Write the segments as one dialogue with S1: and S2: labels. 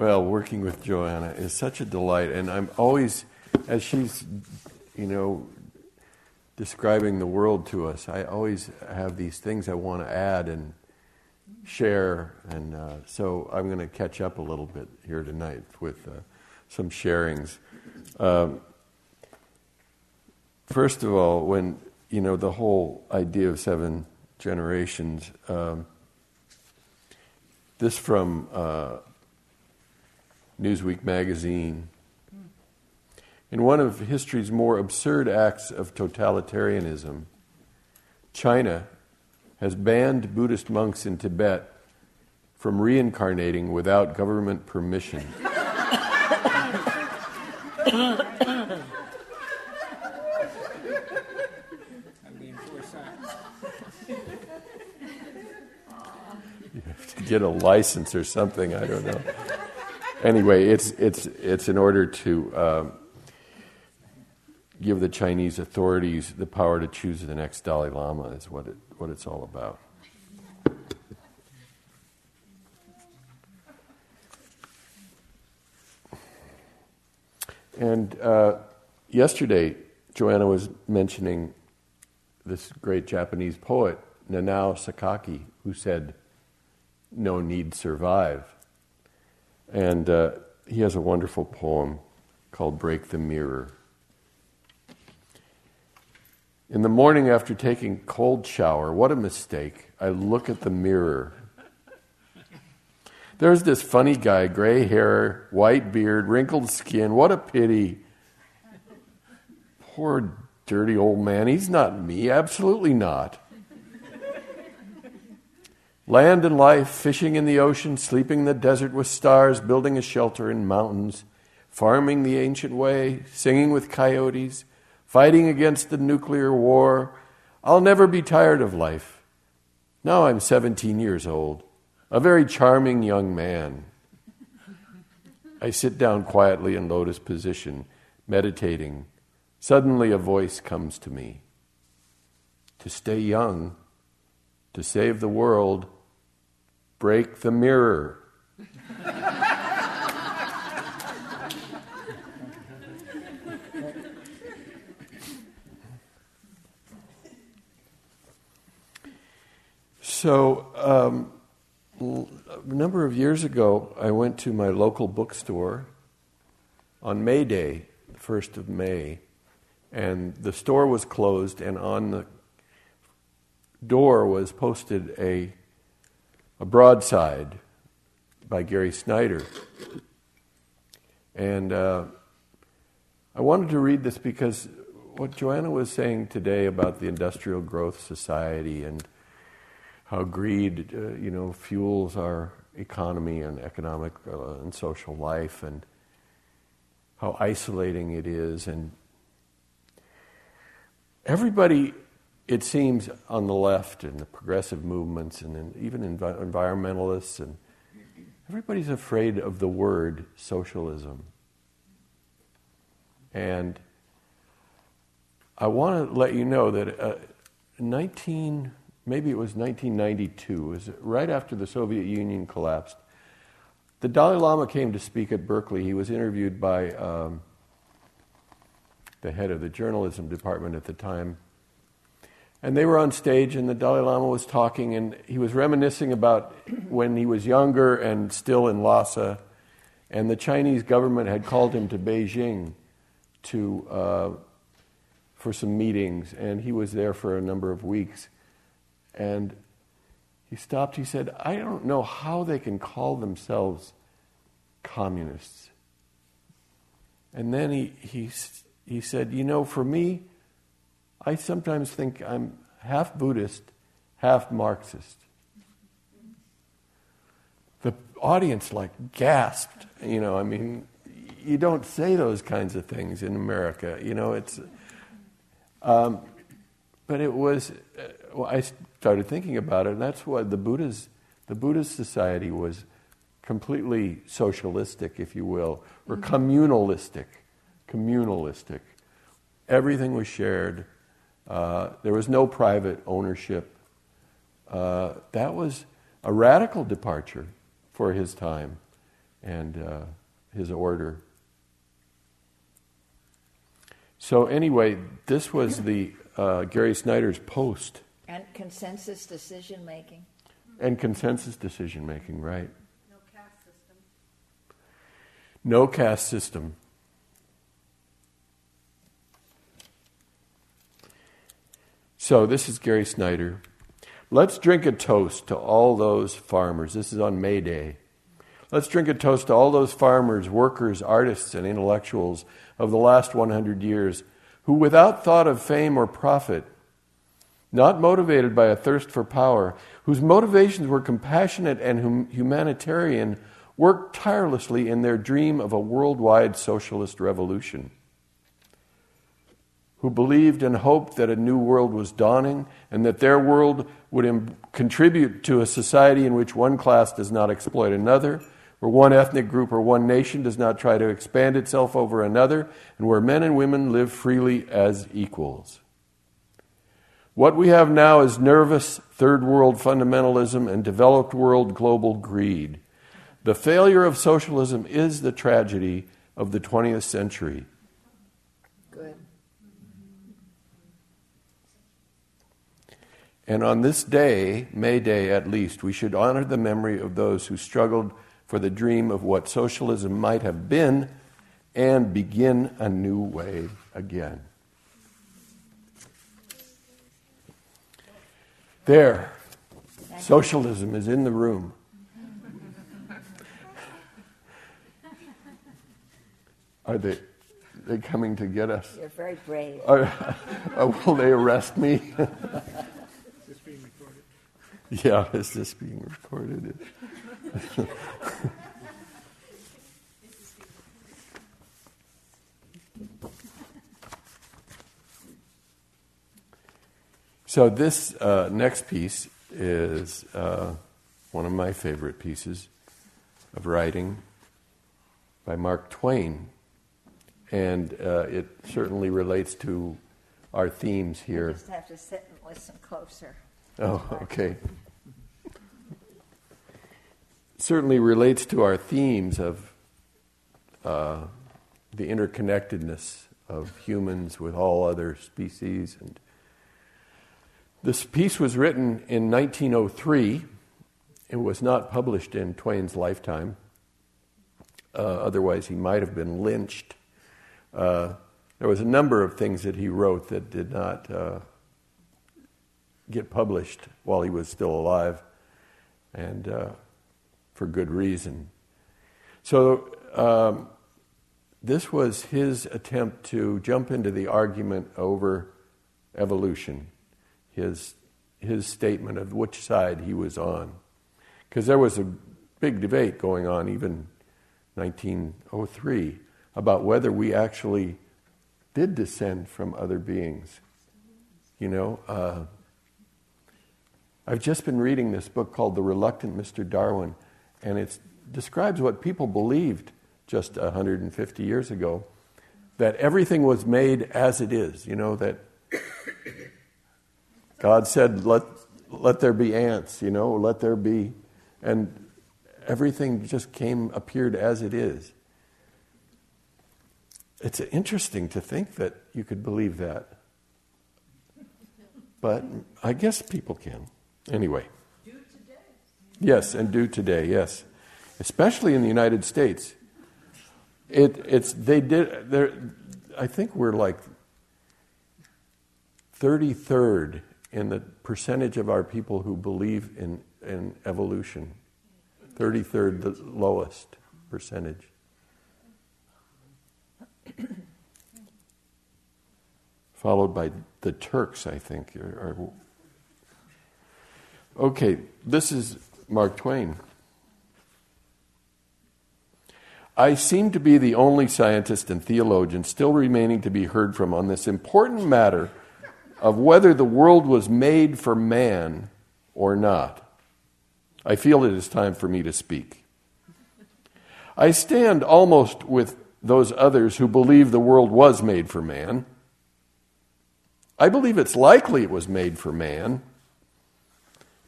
S1: Well, working with Joanna is such a delight, and I'm always, as she's, you know, describing the world to us, I always have these things I want to add and share, and uh, so I'm going to catch up a little bit here tonight with uh, some sharings. Um, first of all, when you know the whole idea of seven generations, um, this from. Uh, Newsweek magazine. In one of history's more absurd acts of totalitarianism, China has banned Buddhist monks in Tibet from reincarnating without government permission. You have to get a license or something, I don't know anyway, it's, it's, it's in order to um, give the Chinese authorities the power to choose the next Dalai Lama, is what, it, what it's all about. And uh, yesterday, Joanna was mentioning this great Japanese poet, Nanao Sakaki, who said, No need survive. And uh, he has a wonderful poem called Break the Mirror. In the morning after taking cold shower, what a mistake. I look at the mirror. There's this funny guy, gray hair, white beard, wrinkled skin. What a pity. Poor dirty old man. He's not me. Absolutely not. Land and life, fishing in the ocean, sleeping in the desert with stars, building a shelter in mountains, farming the ancient way, singing with coyotes, fighting against the nuclear war. I'll never be tired of life. Now I'm 17 years old, a very charming young man. I sit down quietly in lotus position, meditating. Suddenly a voice comes to me. To stay young, to save the world, break the mirror. so, um, a number of years ago, I went to my local bookstore on May Day, the 1st of May, and the store was closed, and on the door was posted a a broadside by Gary Snyder. And uh, I wanted to read this because what Joanna was saying today about the industrial growth society and how greed, uh, you know, fuels our economy and economic uh, and social life, and how isolating it is, and everybody it seems on the left and the progressive movements and even envi- environmentalists and everybody's afraid of the word socialism. And I want to let you know that uh, 19, maybe it was 1992, it was right after the Soviet Union collapsed. The Dalai Lama came to speak at Berkeley. He was interviewed by um, the head of the journalism department at the time, and they were on stage, and the Dalai Lama was talking, and he was reminiscing about when he was younger and still in Lhasa, and the Chinese government had called him to Beijing to, uh, for some meetings, and he was there for a number of weeks. And he stopped, he said, I don't know how they can call themselves communists. And then he, he, he said, You know, for me, I sometimes think I'm half Buddhist, half Marxist. The audience like gasped. You know, I mean, you don't say those kinds of things in America. You know, it's. Um, but it was. Uh, well, I started thinking about it, and that's what the Buddha's the Buddhist society was completely socialistic, if you will, or mm-hmm. communalistic. Communalistic. Everything was shared uh, there was no private ownership. Uh, that was a radical departure for his time. and uh, his order. So, anyway, this was the uh, Gary Snyder's post.
S2: And consensus decision making.
S1: And consensus decision making, right.
S3: No caste system.
S1: No caste system. So, this is Gary Snyder. Let's drink a toast to all those farmers. This is on May Day. Let's drink a toast to all those farmers, workers, artists, and intellectuals of the last 100 years who, without thought of fame or profit, not motivated by a thirst for power, whose motivations were compassionate and hum- humanitarian, worked tirelessly in their dream of a worldwide socialist revolution who believed and hoped that a new world was dawning and that their world would Im- contribute to a society in which one class does not exploit another, where one ethnic group or one nation does not try to expand itself over another, and where men and women live freely as equals. What we have now is nervous third world fundamentalism and developed world global greed. The failure of socialism is the tragedy of the 20th century.
S2: Good.
S1: And on this day, May Day at least, we should honor the memory of those who struggled for the dream of what socialism might have been and begin a new way again. There, socialism is in the room. Are they, they coming to get us?
S2: You're very brave.
S1: Are, uh, will they arrest me?
S3: Is this being recorded?
S1: yeah, is this being recorded? so this uh, next piece is uh, one of my favorite pieces of writing by Mark Twain, and uh, it certainly relates to our themes
S2: You
S1: here.
S2: just have to sit and listen closer.
S1: Oh, okay. Certainly relates to our themes of uh, the interconnectedness of humans with all other species. And this piece was written in 1903. It was not published in Twain's lifetime. Uh, otherwise, he might have been lynched. Uh, there was a number of things that he wrote that did not uh, get published while he was still alive, and uh, for good reason. So, um, this was his attempt to jump into the argument over evolution, his, his statement of which side he was on. Because there was a big debate going on, even 1903, about whether we actually did descend from other beings. You know, uh, I've just been reading this book called The Reluctant Mr. Darwin, and it describes what people believed just 150 years ago that everything was made as it is, you know, that God said, let, let there be ants, you know, let there be, and everything just came, appeared as it is. It's interesting to think that you could believe that. But I guess people can. Anyway. Yes, and do today, yes. Especially in the United States. It, it's, they did, I think we're like 33rd in the percentage of our people who believe in, in evolution. 33rd, the lowest percentage. Followed by the Turks, I think. Are, are- okay, this is Mark Twain. I seem to be the only scientist and theologian still remaining to be heard from on this important matter of whether the world was made for man or not. I feel it is time for me to speak. I stand almost with those others who believe the world was made for man. I believe it's likely it was made for man.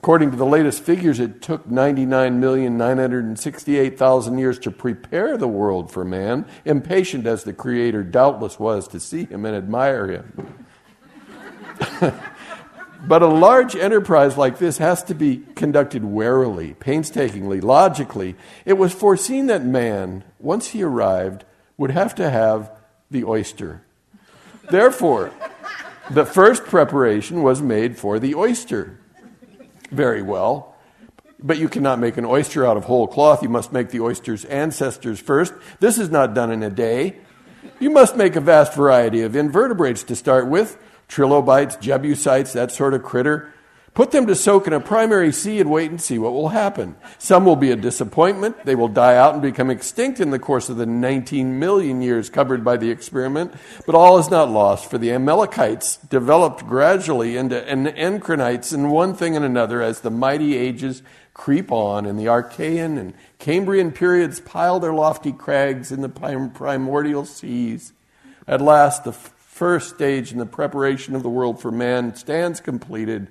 S1: According to the latest figures, it took 99,968,000 years to prepare the world for man, impatient as the Creator doubtless was to see him and admire him. but a large enterprise like this has to be conducted warily, painstakingly, logically. It was foreseen that man, once he arrived, would have to have the oyster. Therefore, the first preparation was made for the oyster very well. But you cannot make an oyster out of whole cloth. You must make the oyster's ancestors first. This is not done in a day. You must make a vast variety of invertebrates to start with trilobites, jebusites, that sort of critter. Put them to soak in a primary sea and wait and see what will happen. Some will be a disappointment. They will die out and become extinct in the course of the 19 million years covered by the experiment. But all is not lost, for the Amalekites developed gradually into encrinites and one thing and another as the mighty ages creep on, and the Archean and Cambrian periods pile their lofty crags in the primordial seas. At last, the first stage in the preparation of the world for man stands completed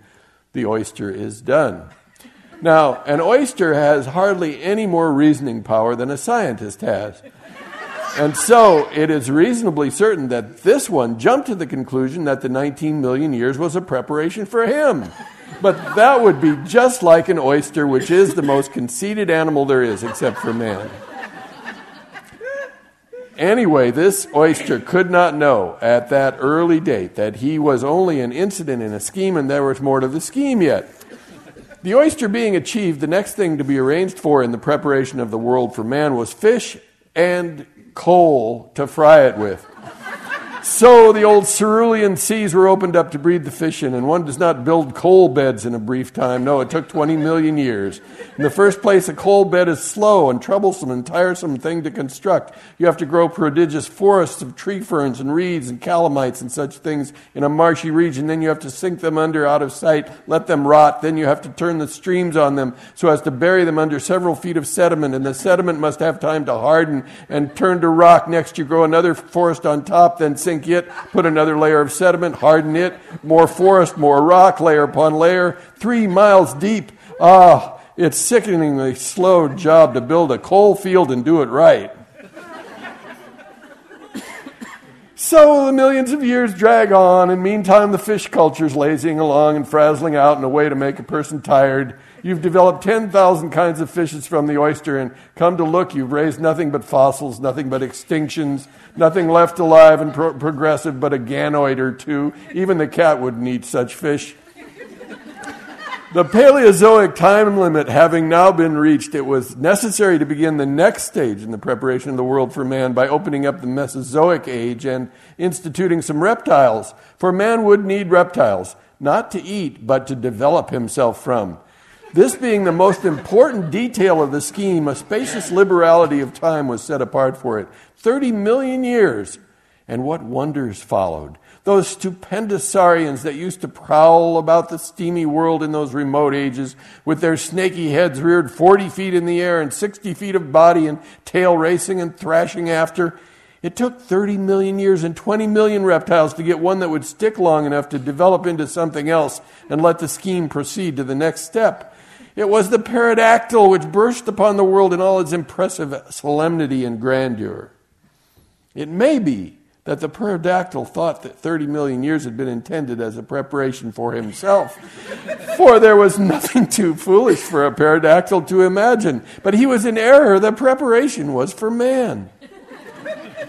S1: the oyster is done. Now, an oyster has hardly any more reasoning power than a scientist has. And so it is reasonably certain that this one jumped to the conclusion that the 19 million years was a preparation for him. But that would be just like an oyster, which is the most conceited animal there is, except for man. Anyway, this oyster could not know at that early date that he was only an incident in a scheme and there was more to the scheme yet. The oyster being achieved, the next thing to be arranged for in the preparation of the world for man was fish and coal to fry it with. So the old Silurian seas were opened up to breed the fish in, and one does not build coal beds in a brief time. No, it took 20 million years. In the first place, a coal bed is slow and troublesome and tiresome thing to construct. You have to grow prodigious forests of tree ferns and reeds and calamites and such things in a marshy region. Then you have to sink them under out of sight, let them rot. Then you have to turn the streams on them so as to bury them under several feet of sediment, and the sediment must have time to harden and turn to rock. Next, you grow another forest on top, then sink sink it, put another layer of sediment, harden it, more forest, more rock, layer upon layer, three miles deep. Ah, it's sickeningly slow job to build a coal field and do it right. So the millions of years drag on, and meantime the fish culture's lazing along and frazzling out in a way to make a person tired. You've developed 10,000 kinds of fishes from the oyster, and come to look, you've raised nothing but fossils, nothing but extinctions, nothing left alive and pro- progressive but a ganoid or two. Even the cat wouldn't eat such fish. The Paleozoic time limit having now been reached, it was necessary to begin the next stage in the preparation of the world for man by opening up the Mesozoic age and instituting some reptiles. For man would need reptiles, not to eat, but to develop himself from. This being the most important detail of the scheme, a spacious liberality of time was set apart for it. 30 million years. And what wonders followed. Those stupendous saurians that used to prowl about the steamy world in those remote ages with their snaky heads reared 40 feet in the air and 60 feet of body and tail racing and thrashing after. It took 30 million years and 20 million reptiles to get one that would stick long enough to develop into something else and let the scheme proceed to the next step. It was the pterodactyl which burst upon the world in all its impressive solemnity and grandeur. It may be that the pterodactyl thought that 30 million years had been intended as a preparation for himself. for there was nothing too foolish for a pterodactyl to imagine. But he was in error. The preparation was for man.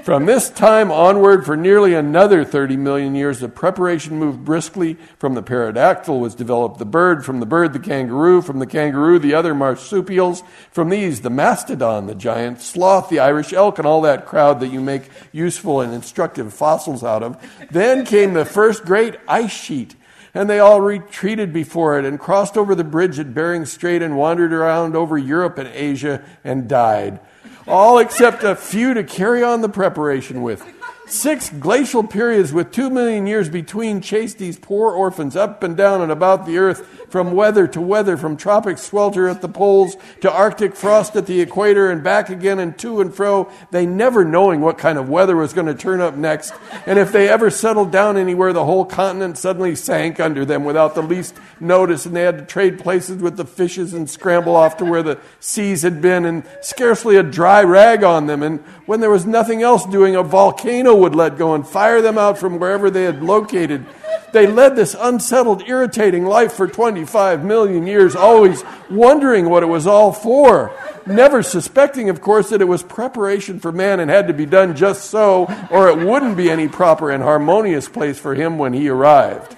S1: From this time onward, for nearly another 30 million years, the preparation moved briskly. From the pterodactyl was developed the bird, from the bird, the kangaroo, from the kangaroo, the other marsupials, from these, the mastodon, the giant sloth, the Irish elk, and all that crowd that you make useful and instructive fossils out of. Then came the first great ice sheet and they all retreated before it and crossed over the bridge at Bering Strait and wandered around over Europe and Asia and died all except a few to carry on the preparation with. Six glacial periods with two million years between chased these poor orphans up and down and about the earth from weather to weather, from tropic swelter at the poles to arctic frost at the equator and back again and to and fro, they never knowing what kind of weather was going to turn up next. And if they ever settled down anywhere, the whole continent suddenly sank under them without the least notice, and they had to trade places with the fishes and scramble off to where the seas had been, and scarcely a dry rag on them. And when there was nothing else doing, a volcano would let go and fire them out from wherever they had located. They led this unsettled, irritating life for 25 million years, always wondering what it was all for. Never suspecting, of course, that it was preparation for man and had to be done just so, or it wouldn't be any proper and harmonious place for him when he arrived.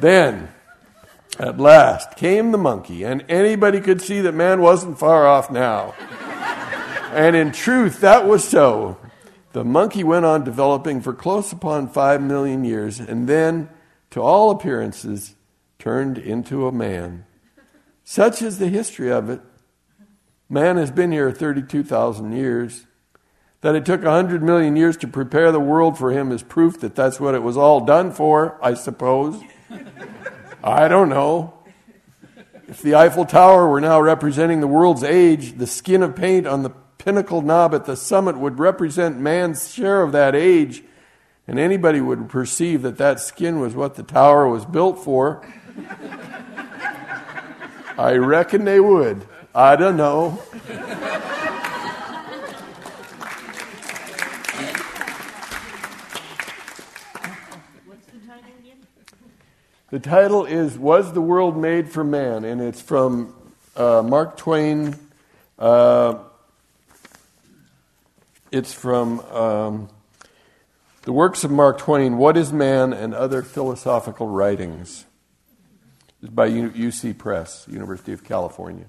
S1: Then, at last, came the monkey, and anybody could see that man wasn't far off now. And in truth, that was so. The monkey went on developing for close upon five million years, and then, to all appearances, turned into a man. Such is the history of it. Man has been here 32,000 years. That it took 100 million years to prepare the world for him is proof that that's what it was all done for, I suppose. I don't know. If the Eiffel Tower were now representing the world's age, the skin of paint on the pinnacle knob at the summit would represent man's share of that age, and anybody would perceive that that skin was what the tower was built for. I reckon they would. I don't know. The title is Was the World Made for Man? And it's from uh, Mark Twain. Uh, it's from um, the works of Mark Twain, What is Man and Other Philosophical Writings. It's by UC Press, University of California.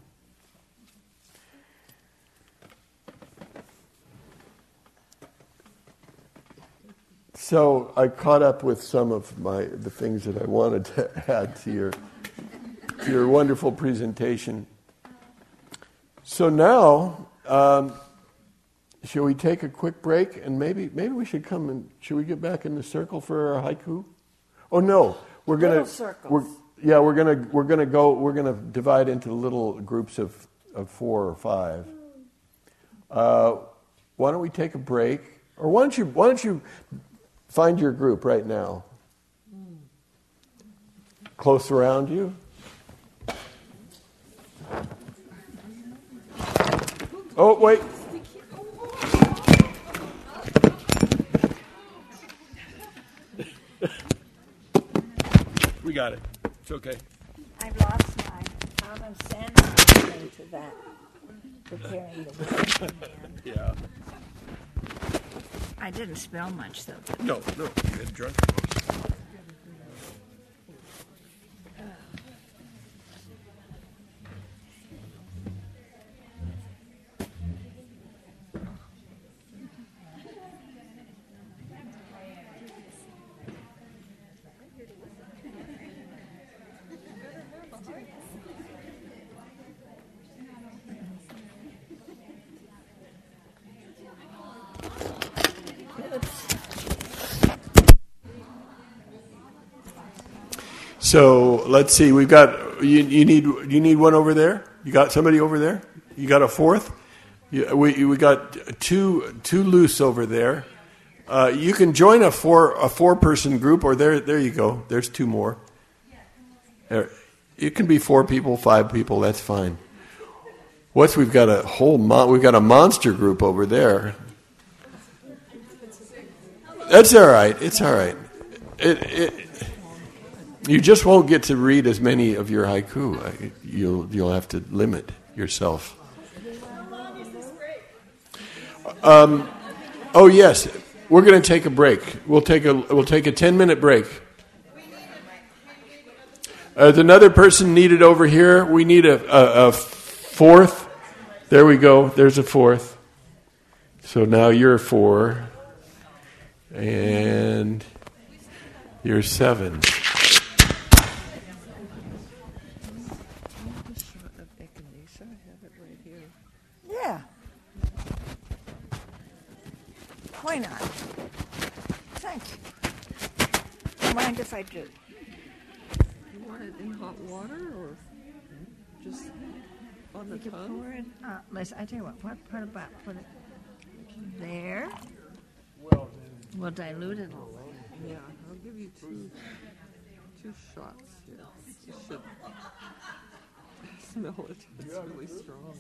S1: So I caught up with some of my the things that I wanted to add to your to your wonderful presentation. So now, um, shall we take a quick break and maybe maybe we should come and should we get back in the circle for our haiku? Oh no, we're gonna we're yeah we're gonna we're gonna go we're gonna divide into little groups of of four or five. Uh, why don't we take a break? Or why don't you why don't you find your group right now? Close around you. Oh wait. We got it. It's okay.
S2: I've lost my common sense into that, preparing the world.
S1: Yeah.
S2: I didn't spell much though.
S1: No, no, you had drunk. So let's see. We've got you, you. need you need one over there. You got somebody over there. You got a fourth. You, we we got two two loose over there. Uh, you can join a four a four person group, or there there you go. There's two more. There, it can be four people, five people. That's fine. What's we've got a whole we've got a monster group over there. That's all right. It's all right. It, it, you just won't get to read as many of your haiku. You'll you'll have to limit yourself. Um, oh yes, we're going to take a break. We'll take a we'll take a ten minute break. Uh, another person needed over here. We need a, a, a fourth. There we go. There's a fourth. So now you're four, and you're seven.
S2: Yeah. Why not?
S4: Thank you. Mind if I do.
S2: You want it in hot water or just on the
S4: You can
S2: tongue?
S4: pour it. Uh, listen, I tell you what. What part about put it there? We'll dilute it. a all.
S2: Yeah, I'll give you two two shots here. You should smell it. It's really strong.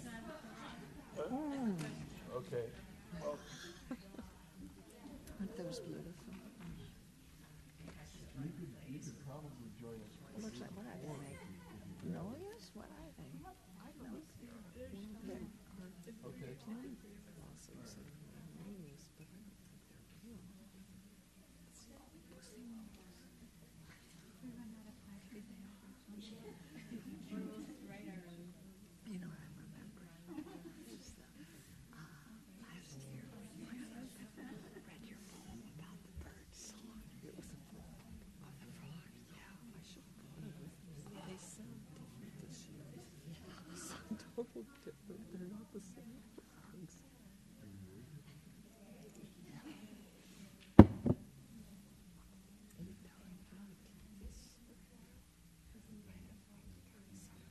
S5: Okay.
S4: Aren't those beautiful? Looks like what are they? Like Noyas? What are they? They're-
S2: Blossoms and names, but I think they're real.
S4: You know what I remember? Is the, uh, last year, I read your poem about the bird song.
S2: It was a frog. On the frog? Yeah, I should have brought it with me. They sound different this year. Sound totally different. They're not the same frogs.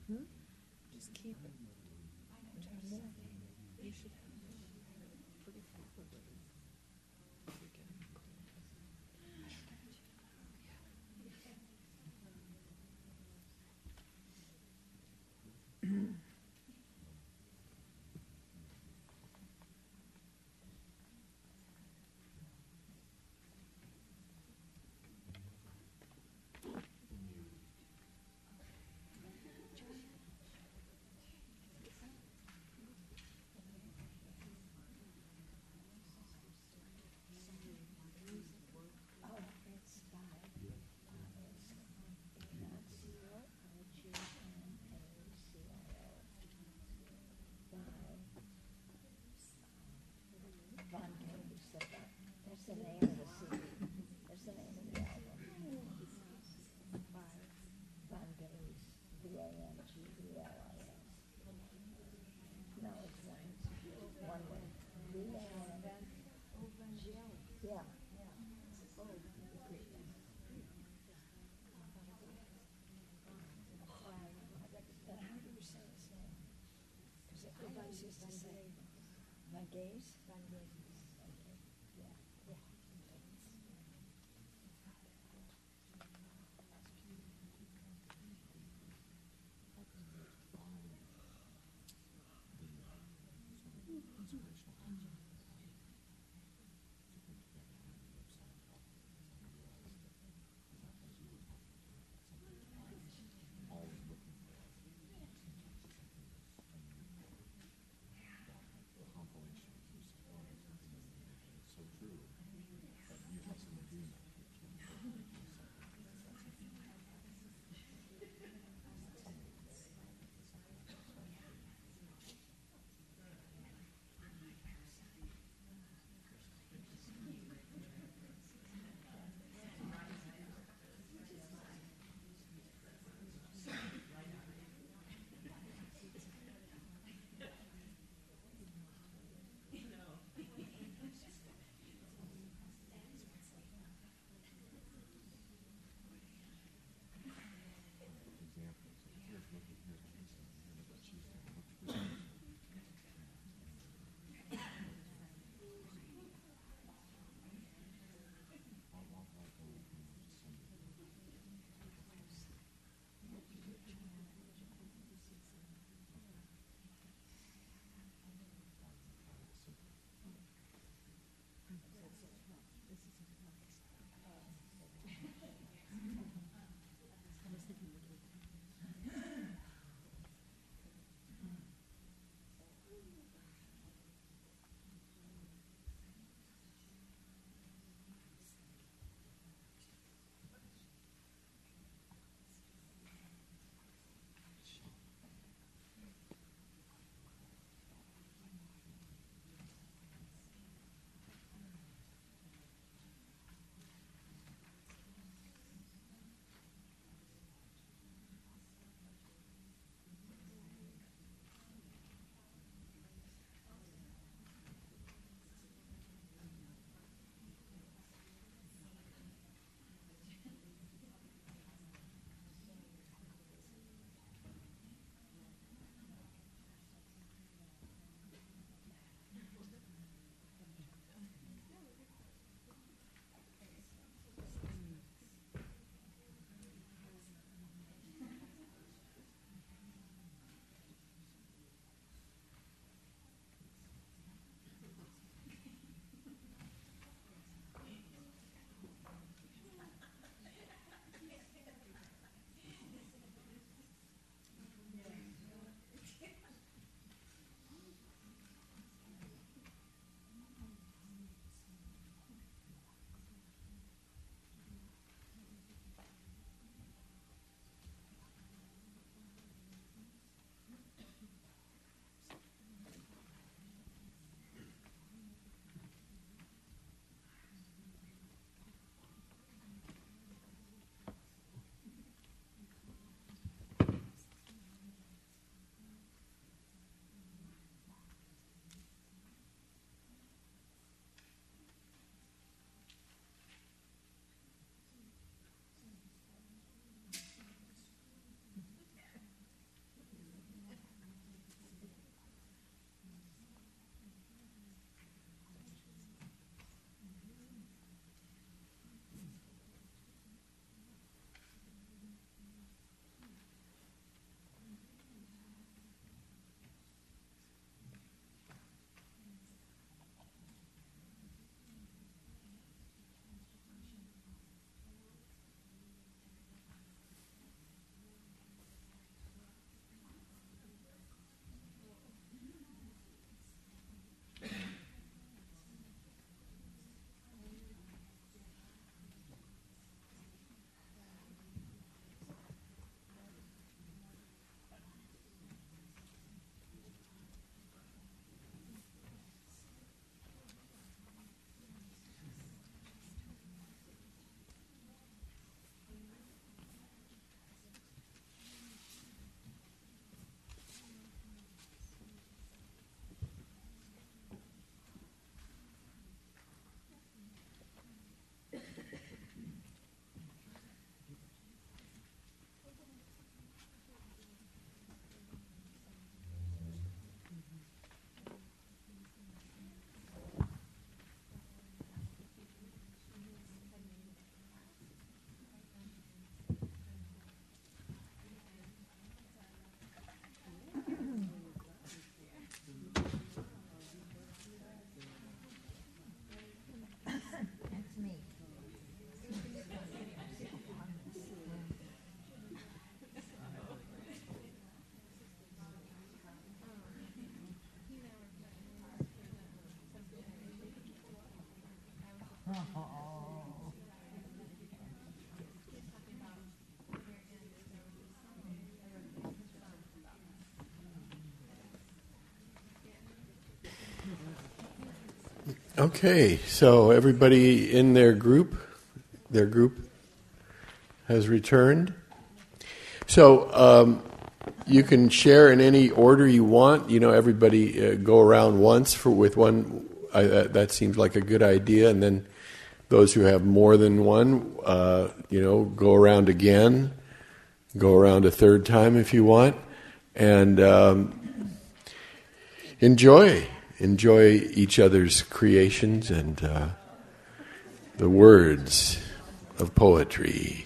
S2: Hmm? Just keep it.
S4: Okay,
S1: so everybody in their group, their group has returned. So um, you can share in any order you want. You know, everybody uh, go around once for with one. I, that, that seems like a good idea, and then those who have more than one, uh, you know, go around again. Go around a third time if you want, and um, enjoy enjoy each other's creations and uh, the words of poetry.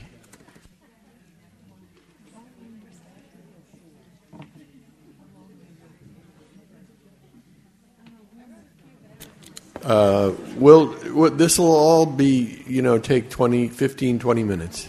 S1: Uh, will this will all be you know take 20 15 20 minutes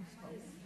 S2: I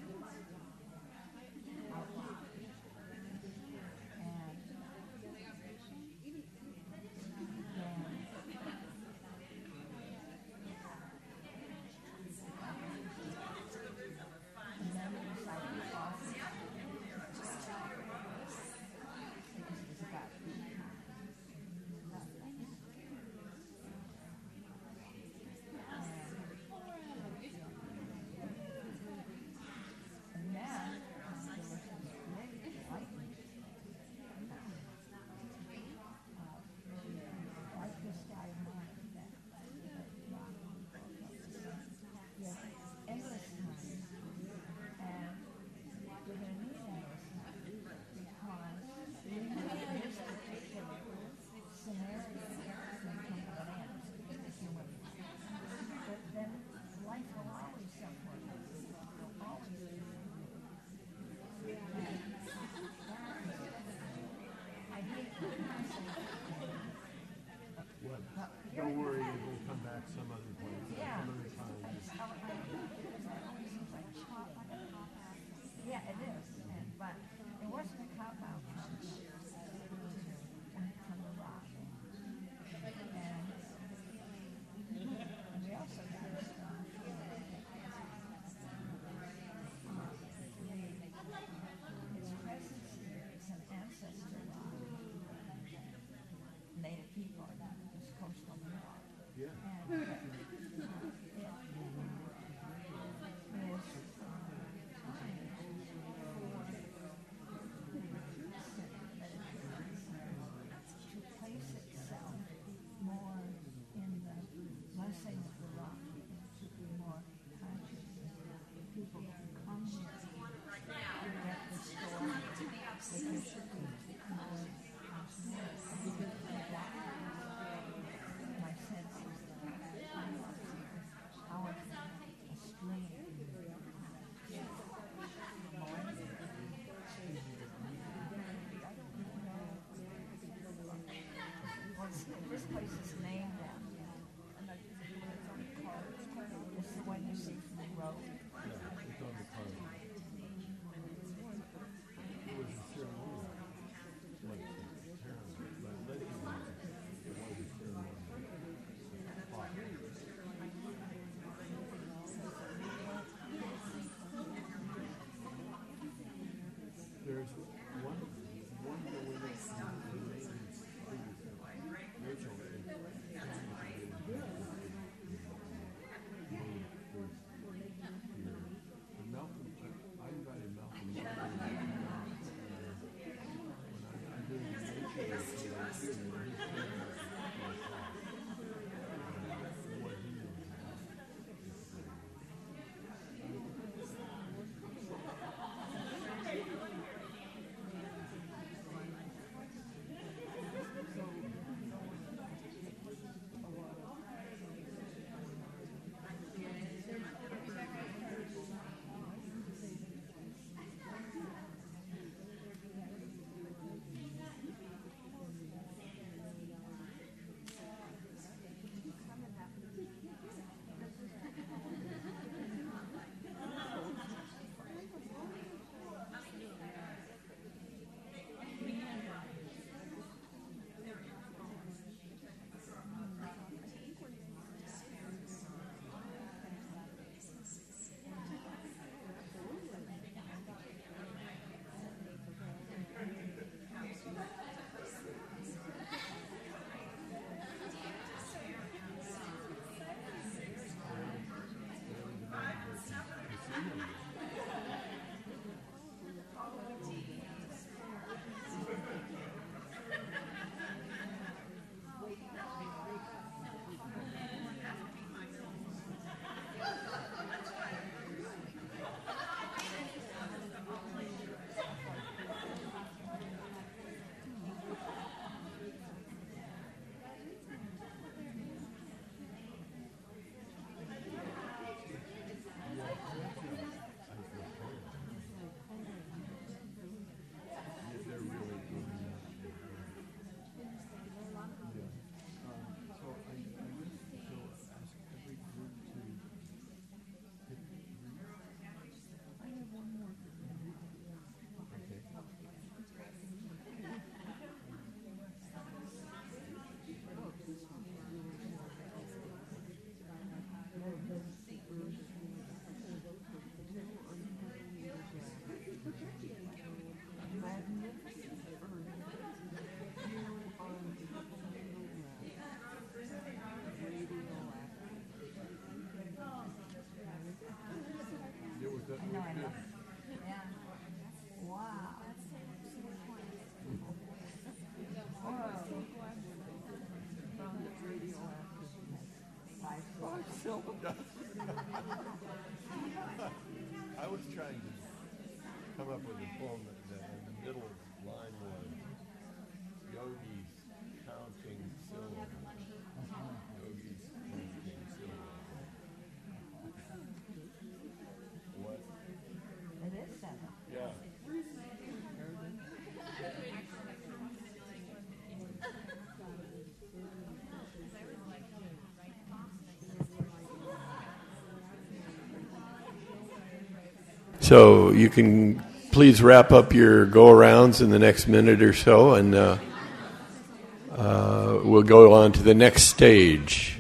S2: Jersey. I
S4: was trying to come up with a poem that, that in the middle line was yogis counting silver. Yogis counting silver. What?
S2: It is seven.
S4: Yeah.
S1: So you can please wrap up your go arounds in the next minute or so, and uh, uh, we'll go on to the next stage.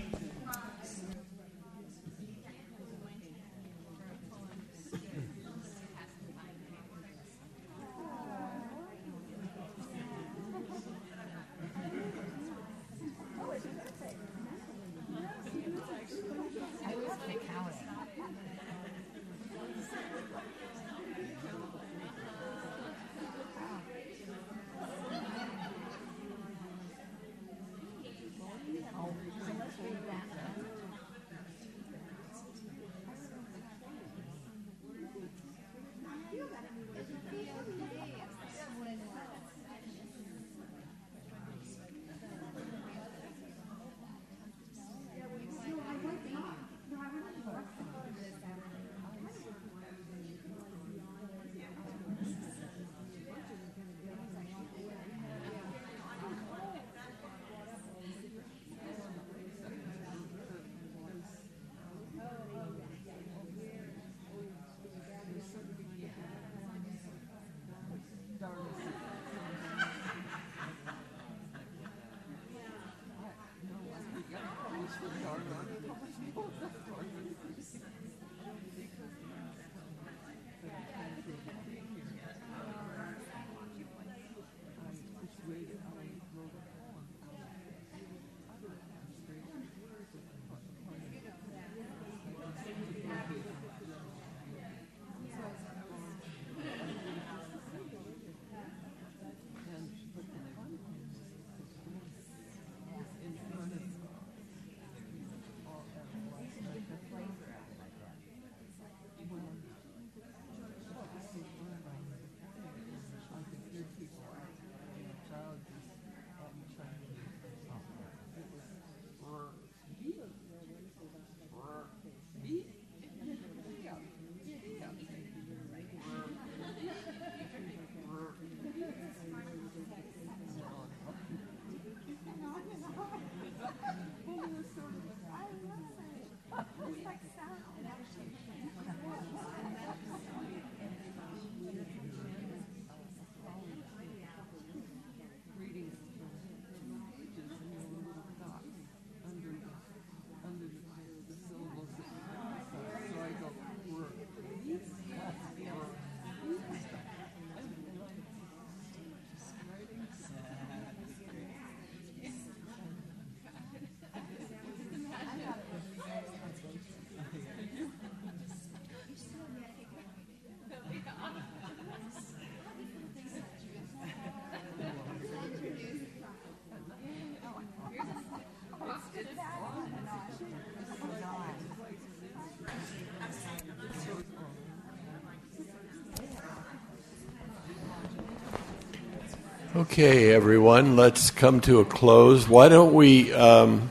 S1: Okay, everyone, let's come to a close. Why don't we? Um,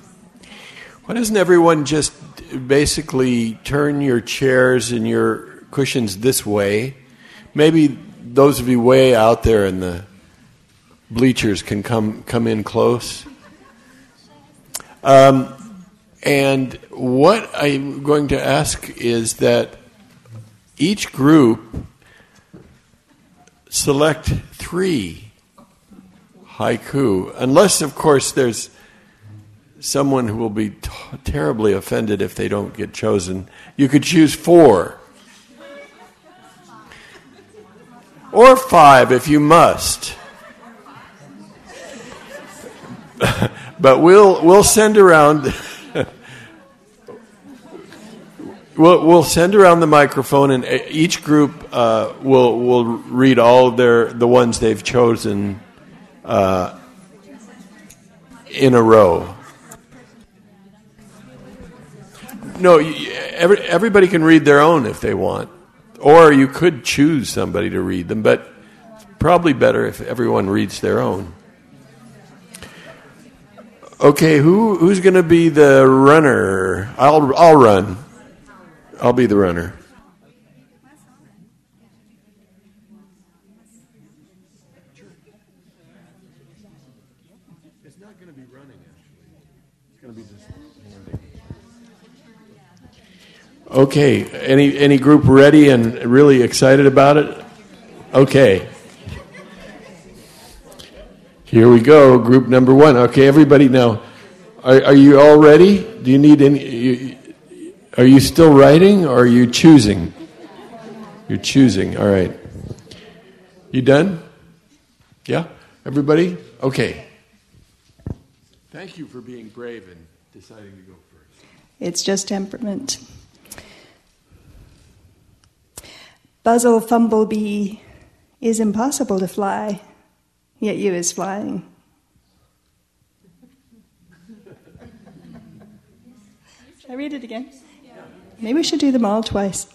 S1: why doesn't everyone just basically turn your chairs and your cushions this way? Maybe those of you way out there in the bleachers can come come in close. Um, and what I'm going to ask is that each group select three haiku, unless, of course, there's someone who will be t- terribly offended if they don't get chosen. You could choose four. Or five if you must. but we'll, we'll send around. We'll, we'll send around the microphone, and each group uh, will will read all their the ones they've chosen uh, in a row. No, every, everybody can read their own if they want, or you could choose somebody to read them. But probably better if everyone reads their own. Okay, who who's going to be the runner? I'll I'll run. I'll be the runner. It's not going to be running actually. It's going to be just Okay, any any group ready and really excited about it? Okay. Here we go, group number one. Okay, everybody now, are, are you all ready? Do you need any? You, are you still writing or are you choosing? You're choosing, all right. You done? Yeah? Everybody? Okay. Thank you for being brave and deciding to go first.
S6: It's just temperament. Buzzle Fumblebee is impossible to fly, yet you is flying. Should I read it again? Maybe we should do them all twice.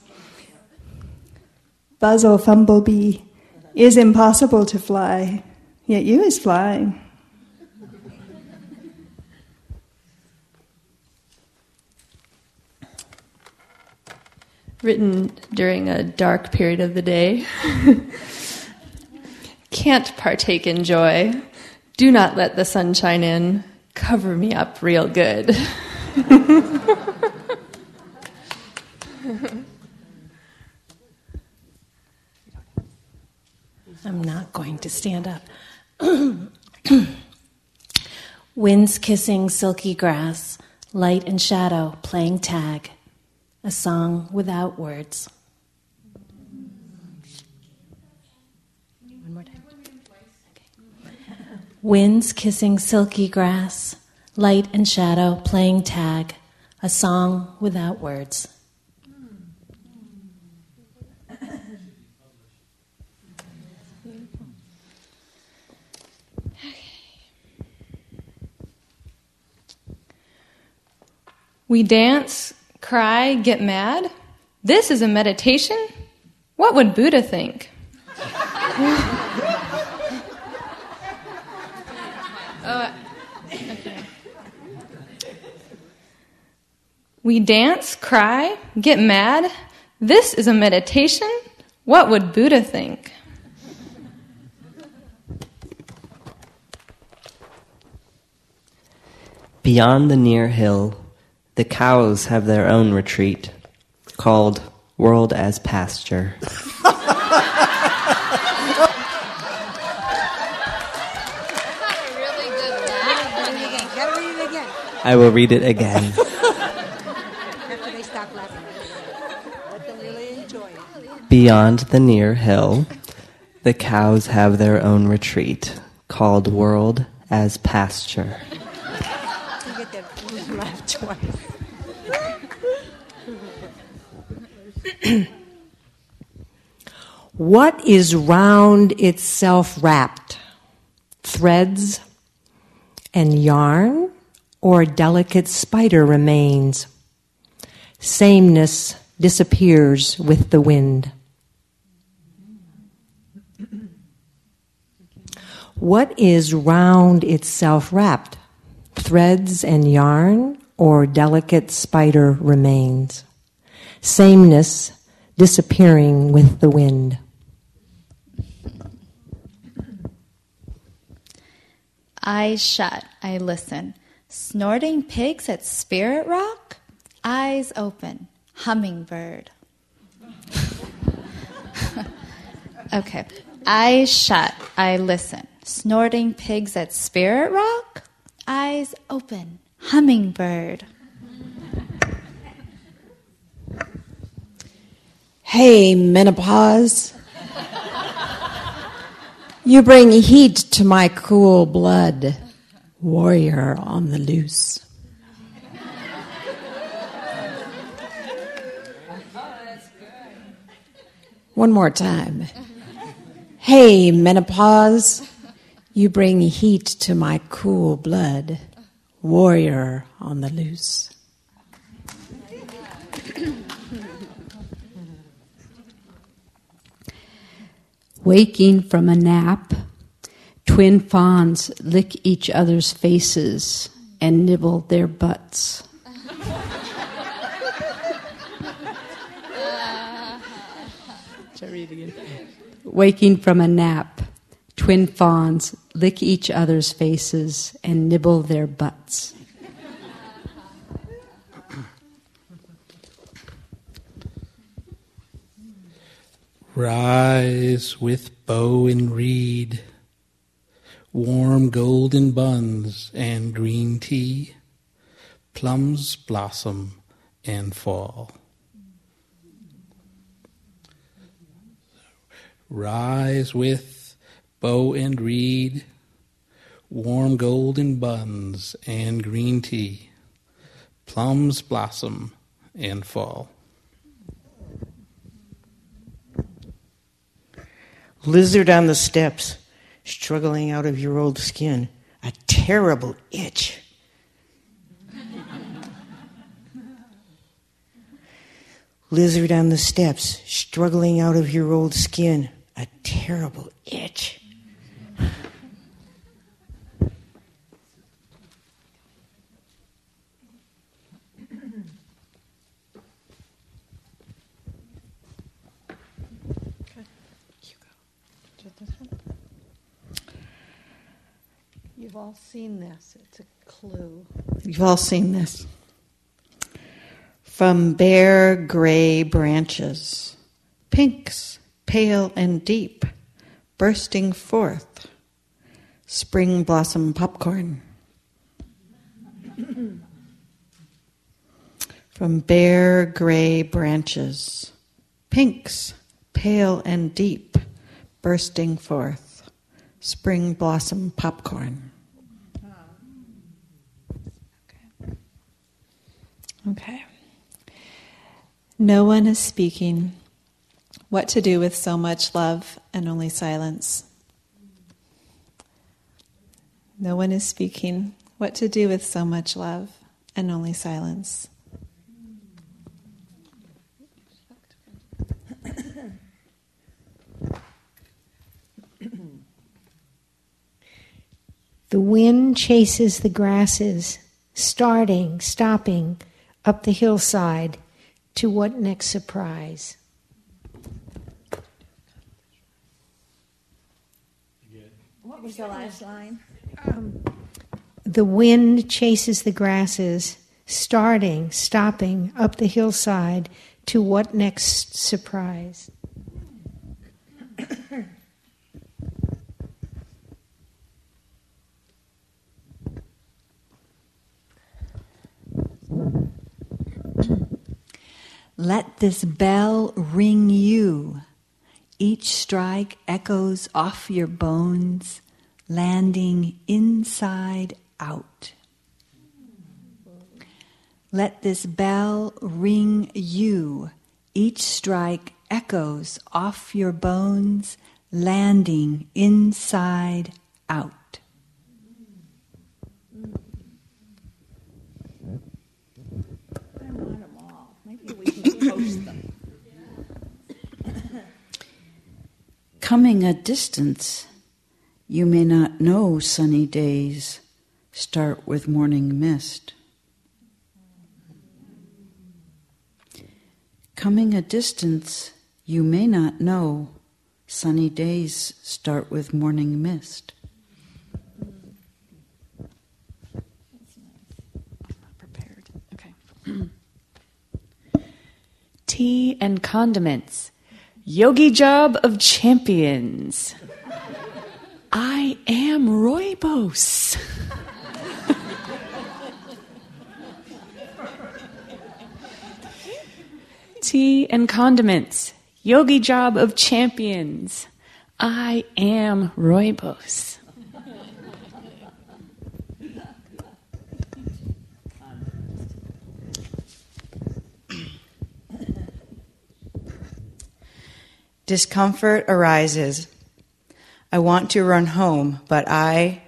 S6: Buzzle Fumblebee is impossible to fly, yet you is flying.
S7: Written during a dark period of the day. Can't partake in joy. Do not let the sunshine in. Cover me up real good.
S8: I'm not going to stand up. Winds kissing silky grass, light and shadow playing tag, a song without words. One more time. Okay. Winds kissing silky grass, light and shadow playing tag, a song without words.
S7: We dance, cry, get mad. This is a meditation? What would Buddha think? Uh, okay. We dance, cry, get mad. This is a meditation? What would Buddha think?
S9: Beyond the near hill, the cows have their own retreat, called World as Pasture. I will read it again.
S3: After they stop laughing. Let them really enjoy it.
S9: Beyond the near hill, the cows have their own retreat, called World as Pasture.
S3: You get that laugh twice.
S10: What is round itself wrapped? Threads and yarn or delicate spider remains? Sameness disappears with the wind. What is round itself wrapped? Threads and yarn or delicate spider remains? Sameness disappearing with the wind.
S11: Eyes shut, I listen. Snorting pigs at Spirit Rock? Eyes open. Hummingbird. okay. Eyes shut, I listen. Snorting pigs at Spirit Rock? Eyes open. Hummingbird.
S10: Hey, menopause. You bring heat to my cool blood, warrior on the loose. One more time. Hey, menopause. You bring heat to my cool blood, warrior on the loose.
S12: Waking from a nap, twin fawns lick each other's faces and nibble their butts.
S13: Shall I read it again?
S12: Waking from a nap, twin fawns lick each other's faces and nibble their butts.
S14: Rise with bow and reed, warm golden buns and green tea, plums blossom and fall. Rise with bow and reed, warm golden buns and green tea, plums blossom and fall.
S15: Lizard on the steps, struggling out of your old skin, a terrible itch. Lizard on the steps, struggling out of your old skin, a terrible itch.
S13: You've all seen this. It's a clue.
S12: You've all seen this. From bare gray branches, pinks, pale and deep, bursting forth, spring blossom popcorn. From bare gray branches, pinks, pale and deep, bursting forth, spring blossom popcorn.
S16: Okay. No one is speaking. What to do with so much love and only silence? No one is speaking. What to do with so much love and only silence?
S17: The wind chases the grasses, starting, stopping, up the hillside to what next surprise?
S18: What was the last line?
S17: Um, the wind chases the grasses, starting, stopping, up the hillside to what next surprise?
S18: Let this bell ring you. Each strike echoes off your bones, landing inside out. Let this bell ring you. Each strike echoes off your bones, landing inside out.
S2: I want them all. Maybe we can post them.
S19: Coming a distance, you may not know sunny days start with morning mist. Coming a distance, you may not know sunny days start with morning mist.
S20: Tea and condiments. Yogi job of champions. I am Rooibos. Tea and condiments. Yogi job of champions. I am Rooibos.
S21: Discomfort arises. I want to run home, but I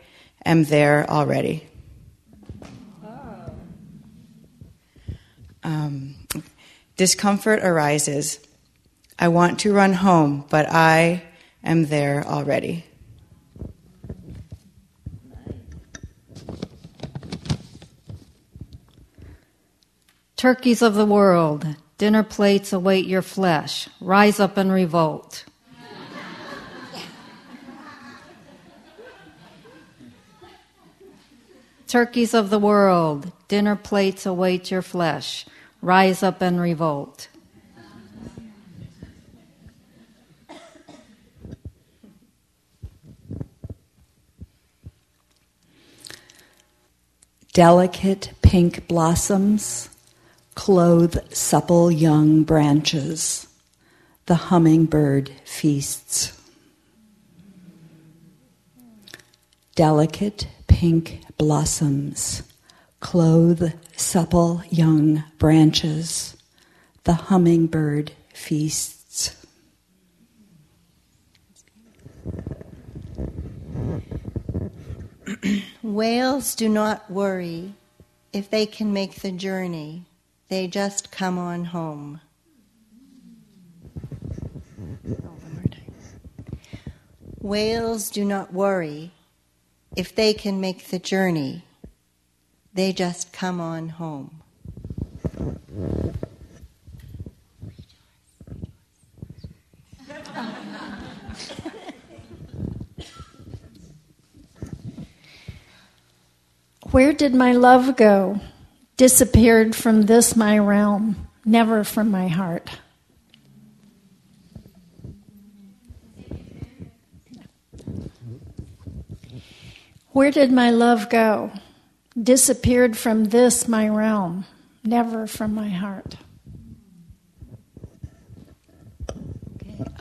S21: am there already. Um,
S22: Discomfort arises. I want to run home, but I am there already.
S23: Turkeys of the world, dinner plates await your flesh. Rise up and revolt. Turkeys of the world, dinner plates await your flesh. Rise up and revolt.
S18: Delicate pink blossoms clothe supple young branches. The hummingbird feasts. Delicate pink blossoms clothe supple young branches. The hummingbird feasts.
S24: Whales do not worry if they can make the journey, they just come on home. Whales do not worry if they can make the journey, they just come on home.
S25: Where did my love go? Disappeared from this my realm, never from my heart. Where did my love go? Disappeared from this my realm, never from my heart.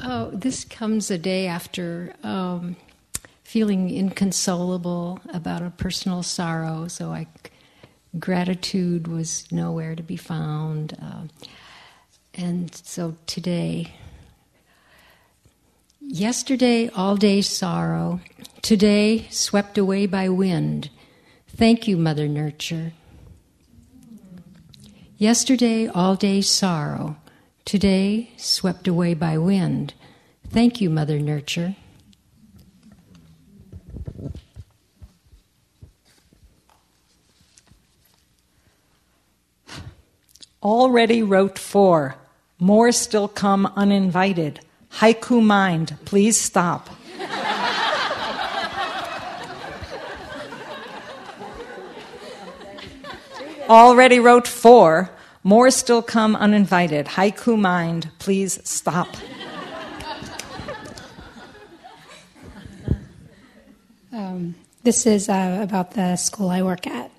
S26: Oh, this comes a day after um, feeling inconsolable about a personal sorrow, so I gratitude was nowhere to be found, uh, and so today. Yesterday, all day sorrow. Today, swept away by wind. Thank you, Mother Nurture. Yesterday, all day sorrow. Today, swept away by wind. Thank you, Mother Nurture.
S27: Already wrote four. More still come uninvited. Haiku mind, please stop. Already wrote four. More still come uninvited. Haiku mind, please stop.
S17: Um, this is uh, about the school I work at.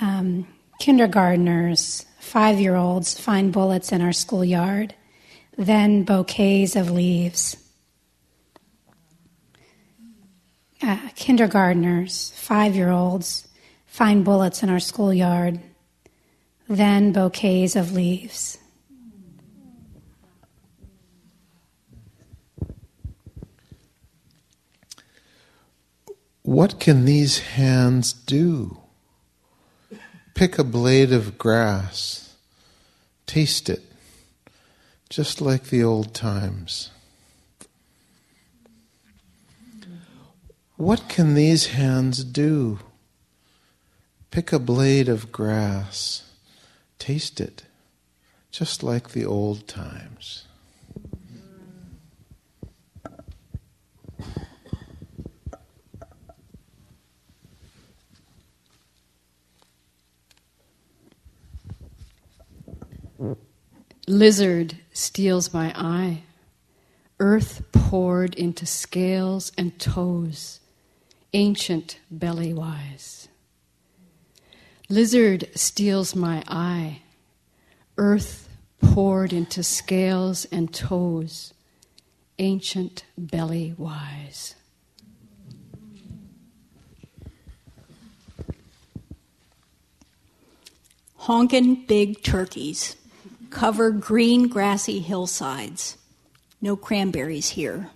S17: Um, kindergartners, five year olds find bullets in our schoolyard, then bouquets of leaves. Uh, kindergartners, five year olds, find bullets in our schoolyard, then bouquets of leaves.
S28: What can these hands do? Pick a blade of grass, taste it, just like the old times. What can these hands do? Pick a blade of grass, taste it, just like the old times.
S29: Lizard steals my eye. Earth poured into scales and toes, ancient belly wise. Lizard steals my eye. Earth poured into scales and toes, ancient belly wise.
S30: Honkin' big turkeys cover green grassy hillsides. No cranberries here.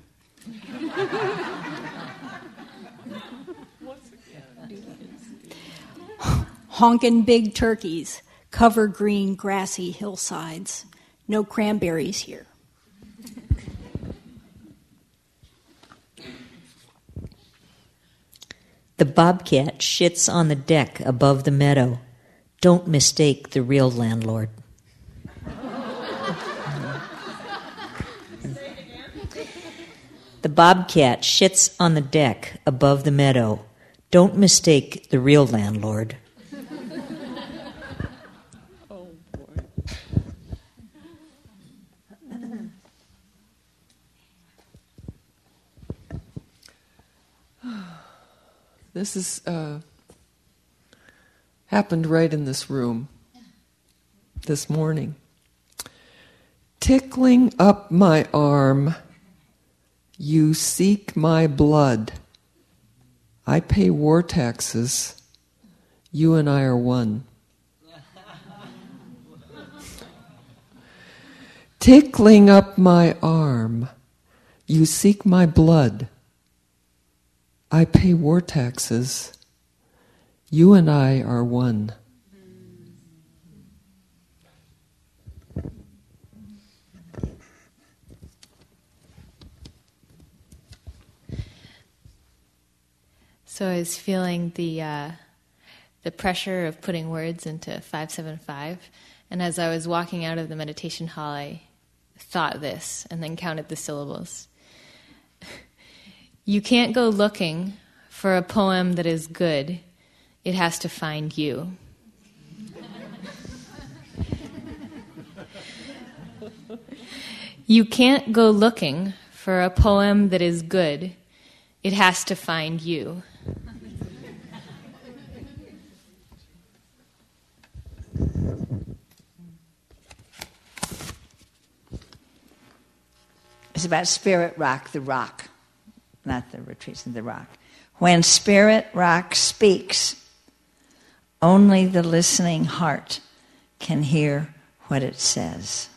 S30: Honkin' big turkeys cover green grassy hillsides. No cranberries here.
S31: The bobcat shits on the deck above the meadow. Don't mistake the real landlord. The bobcat shits on the deck above the meadow. Don't mistake the real landlord.
S32: This is uh, happened right in this room this morning. Tickling up my arm, you seek my blood. I pay war taxes. You and I are one. Tickling up my arm, you seek my blood. I pay war taxes. You and I are one.
S33: So I was feeling the uh, the pressure of putting words into five seven five, and as I was walking out of the meditation hall, I thought this and then counted the syllables. You can't go looking for a poem that is good; it has to find you. You can't go looking for a poem that is good; it has to find you.
S2: It's about Spirit Rock, the rock, not the retreats the rock. When Spirit Rock speaks, only the listening heart can hear what it says.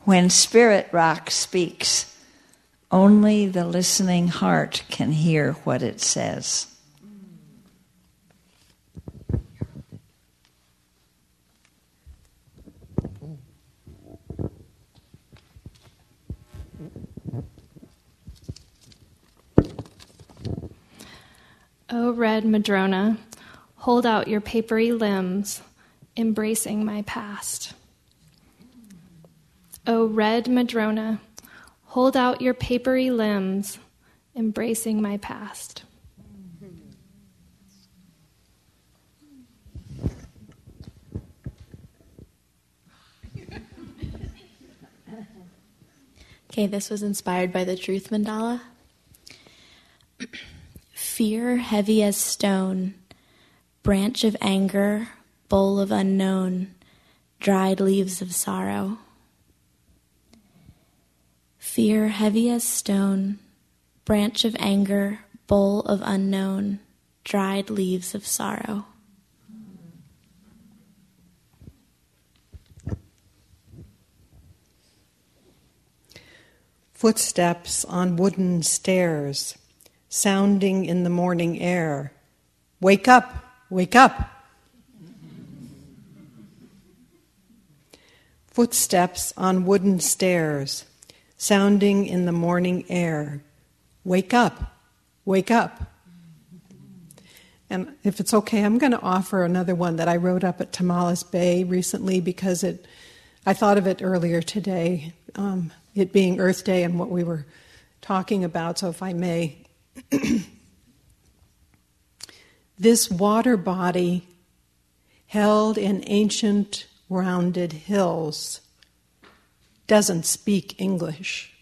S2: When Spirit Rock speaks, only the listening heart can hear what it says.
S34: O red Madrona, hold out your papery limbs, embracing my past. O red Madrona, hold out your papery limbs, embracing my past.
S35: Okay, this was inspired by the Truth Mandala. Fear heavy as stone, branch of anger, bowl of unknown, dried leaves of sorrow. Fear heavy as stone, branch of anger, bowl of unknown, dried leaves of sorrow.
S36: Footsteps on wooden stairs, sounding in the morning air. Wake up, wake up. Footsteps on wooden stairs, sounding in the morning air. Wake up, wake up. And if it's okay, I'm going to offer another one that I wrote up at Tomales Bay recently because it, I thought of it earlier today, um, it being Earth Day and what we were talking about. So if I may, this water body held in ancient rounded hills doesn't speak English.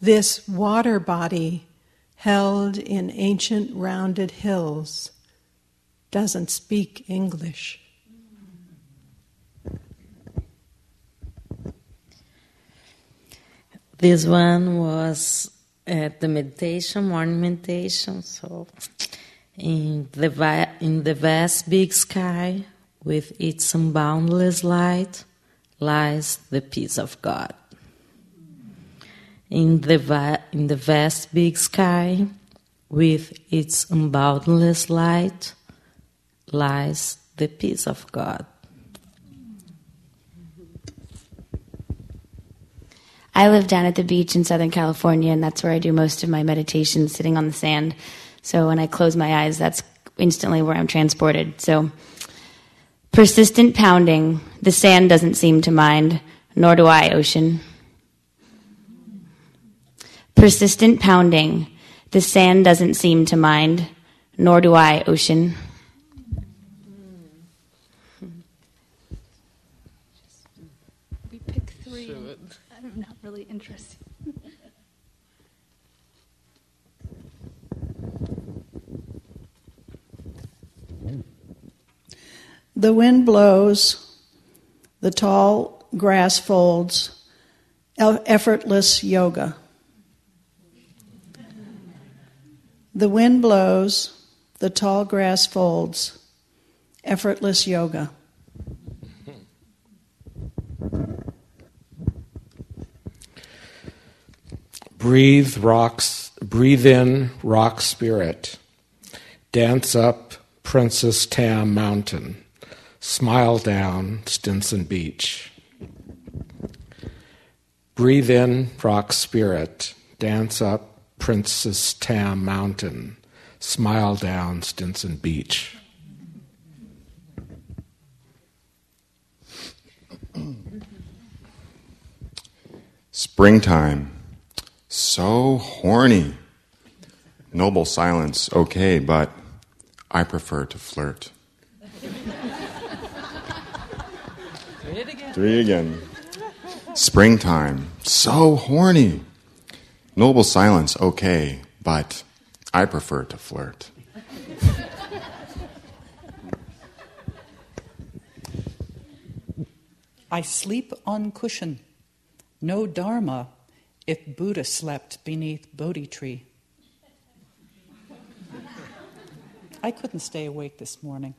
S36: This water body held in ancient rounded hills doesn't speak English.
S37: This one was at the meditation, morning meditation. So, in the in the vast big sky, with its unboundless light, lies the peace of God. In the in the vast big sky, with its boundless light lies the peace of God.
S35: I live down at the beach in Southern California, and that's where I do most of my meditation, sitting on the sand. So when I close my eyes, that's instantly where I'm transported. So persistent pounding, the sand doesn't seem to mind, nor do I, ocean. Persistent pounding, the sand doesn't seem to mind, nor do I, ocean.
S30: We pick three. I'm interested.
S36: The wind blows, the tall grass folds, effortless yoga. The wind blows, the tall grass folds, effortless yoga.
S38: Breathe rocks, breathe in rock spirit. Dance up Princess Tam Mountain. Smile down Stinson Beach. Breathe in rock spirit. Dance up Princess Tam Mountain. Smile down Stinson Beach.
S28: Springtime. So horny. Noble silence, okay, but I prefer to flirt. Three again. Three again. Springtime. So horny. Noble silence, okay, but I prefer to flirt.
S39: I sleep on cushion. No dharma if Buddha slept beneath Bodhi tree. I couldn't stay awake this morning.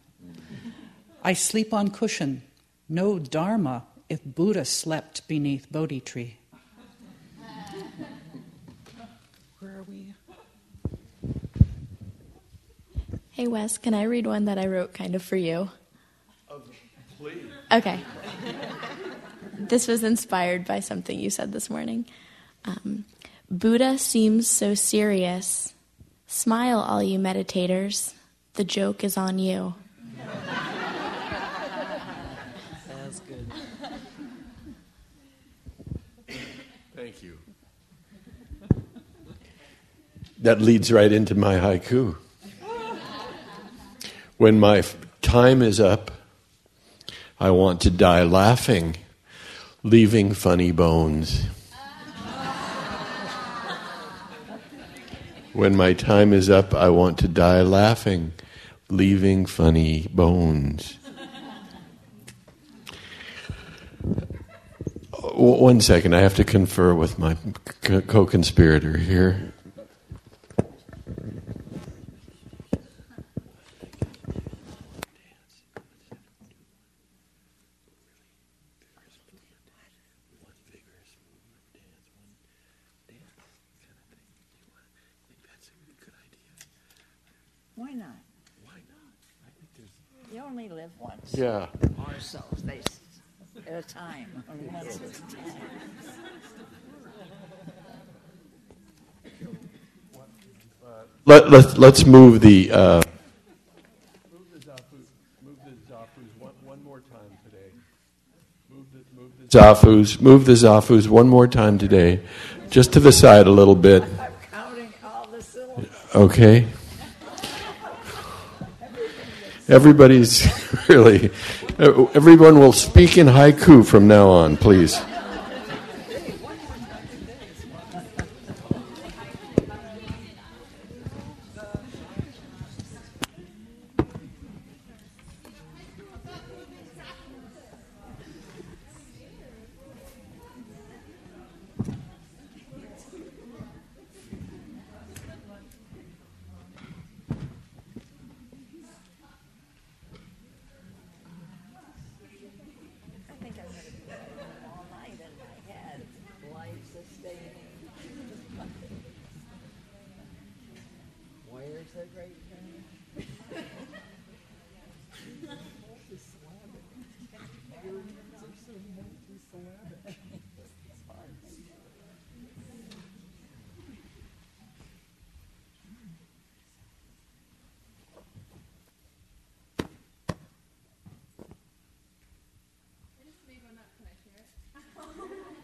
S39: I sleep on cushion. No dharma if Buddha slept beneath Bodhi tree. Where are we?
S35: Hey, Wes, can I read one that I wrote kind of for you?
S38: Oh, please.
S35: Okay. this was inspired by something you said this morning. Um, Buddha seems so serious. Smile, all you meditators. The joke is on you.
S38: That's good.
S1: Thank you. That leads right into my haiku. When my time is up, I want to die laughing, leaving funny bones. When my time is up, I want to die laughing, leaving funny bones. One second, I have to confer with my co conspirator here.
S2: Why not? Why not? You only live once.
S1: Yeah.
S2: Or so they at a time. or once at a time.
S1: Let, let, let's move the. Uh,
S38: Move the Zafu, move the Zafus one, one more time today. Move the, move the
S1: Zafus, move the Zafus one more time today, just to the side a little bit.
S2: I'm counting all the syllables.
S1: Okay? Everybody's really. Everyone will speak in haiku from now on, please.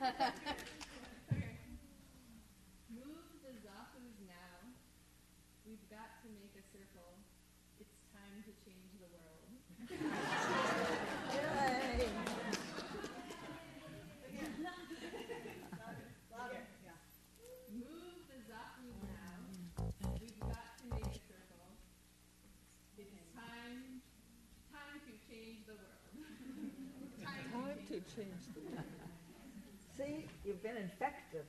S33: Move the Zafu's now. We've got to make a circle. It's time to change the world. Yay! Move the now. We've got to make a circle. It's time, time to change the world.
S2: Time to change the world infected.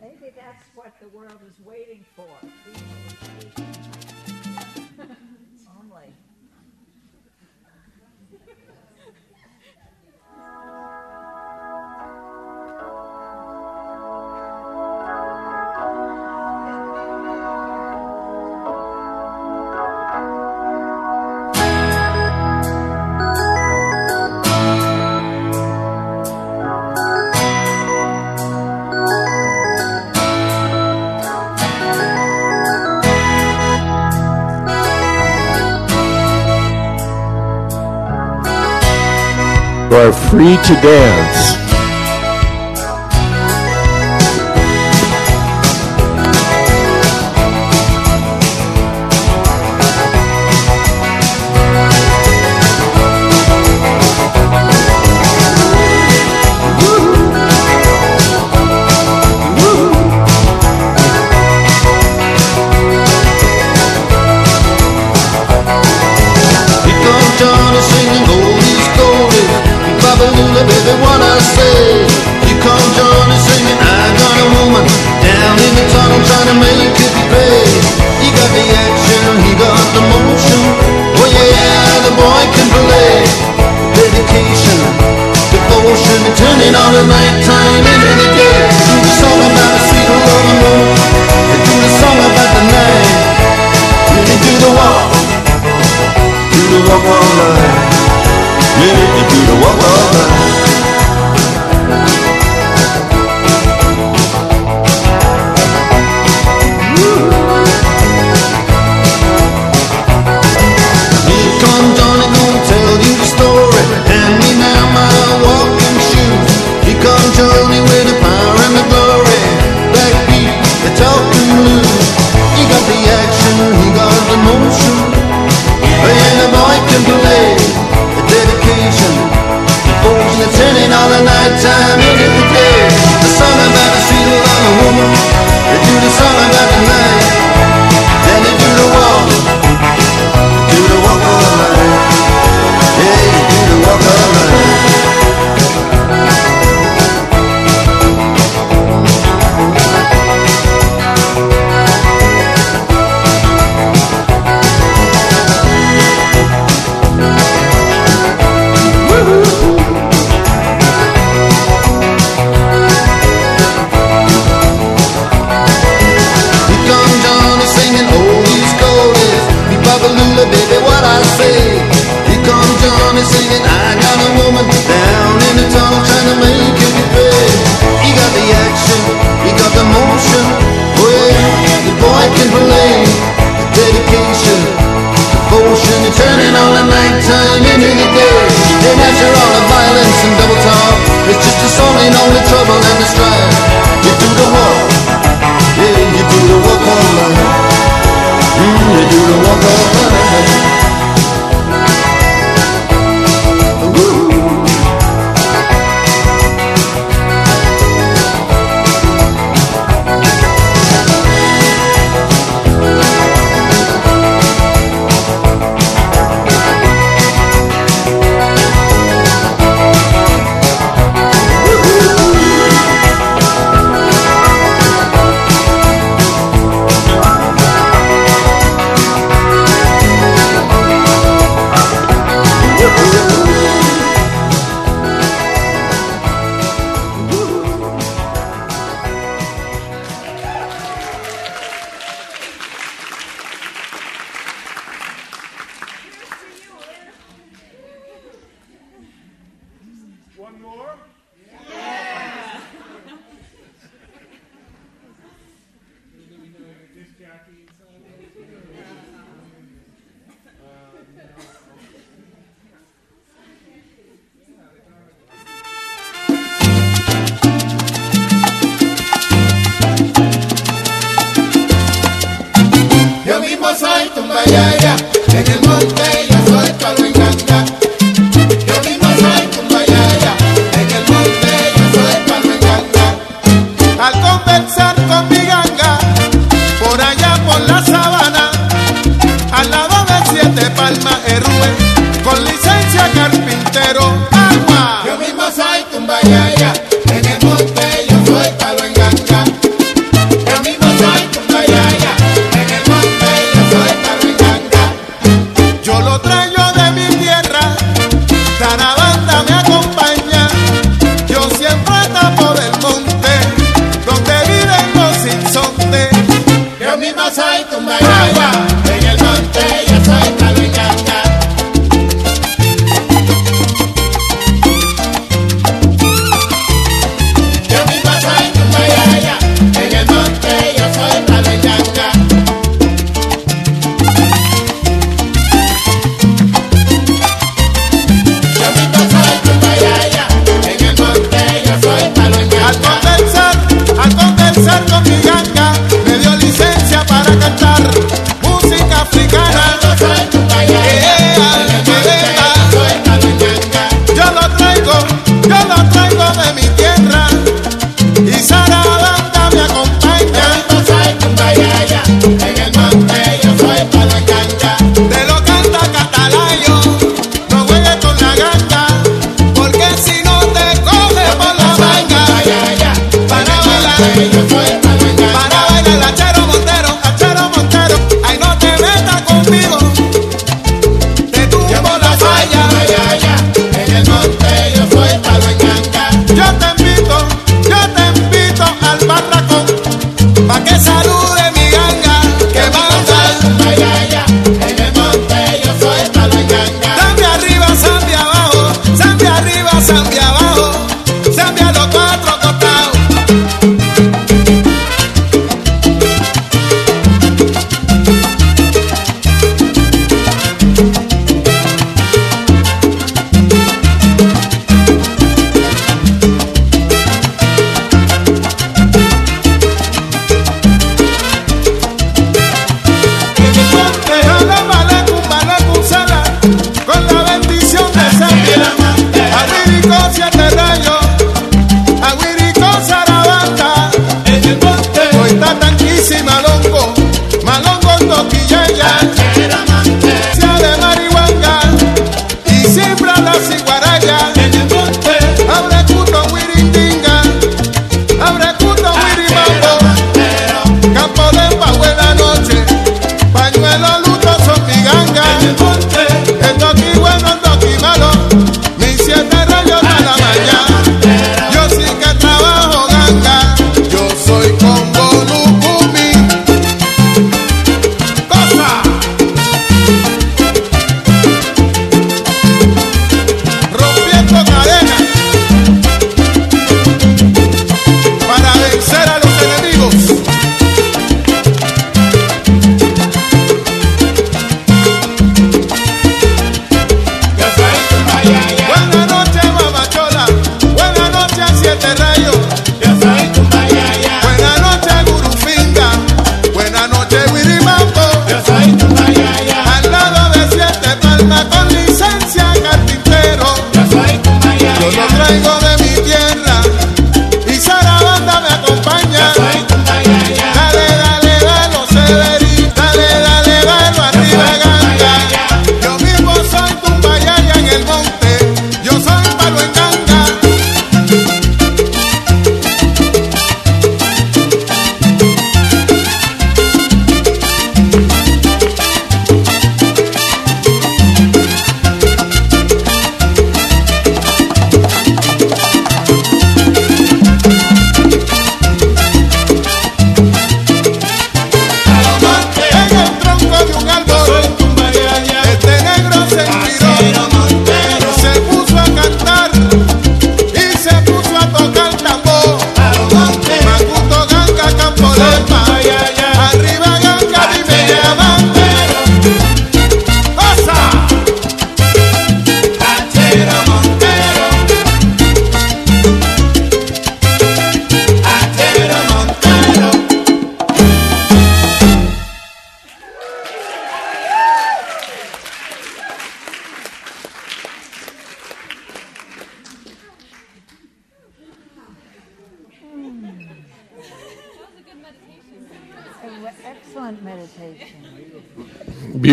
S2: Maybe that's what the world is waiting for.
S40: to dance.
S2: otra